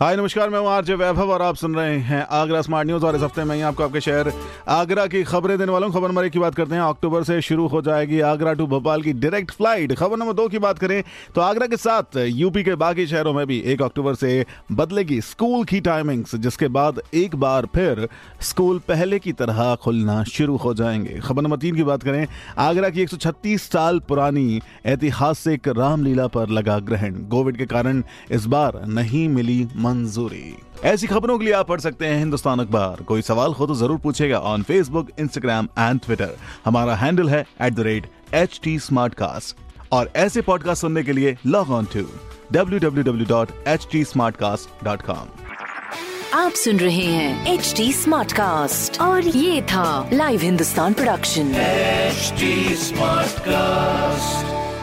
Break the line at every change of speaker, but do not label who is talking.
हाय, नमस्कार, मैं हूँ आरजे वैभव और आप सुन रहे हैं आगरा स्मार्ट न्यूज़। और इस हफ़्ते में ही आपको आपके शहर आगरा की खबरें देने वाला खबर नंबर एक की बात करते हैं, अक्टूबर से शुरू हो जाएगी आगरा टू भोपाल की डायरेक्ट फ़्लाइट खबर नंबर दो की बात करें तो आगरा के साथ यूपी के बाकी शहरों में भी एक अक्टूबर से बदलेगी स्कूल की टाइमिंग्स जिसके बाद एक बार फिर स्कूल पहले की तरह खुलना शुरू हो जाएँगे। खबर नंबर तीन की बात करें, आगरा की 136 साल पुरानी ऐतिहासिक रामलीला पर लगा ग्रहण। कोविड के कारण इस बार नहीं मिली मंजूरी। ऐसी खबरों के लिए आप पढ़ सकते हैं हिंदुस्तान अखबार। कोई सवाल हो तो ज़रूर पूछेगा on Facebook Instagram and Twitter हमारा हैंडल है at the rate H T और ऐसे पॉडकास्ट सुनने के लिए लॉग ऑन टू www.htsmartcast.com
आप सुन रहे हैं एच डी स्मार्ट कास्ट और ये था live Hindustan production
HD Smartcast.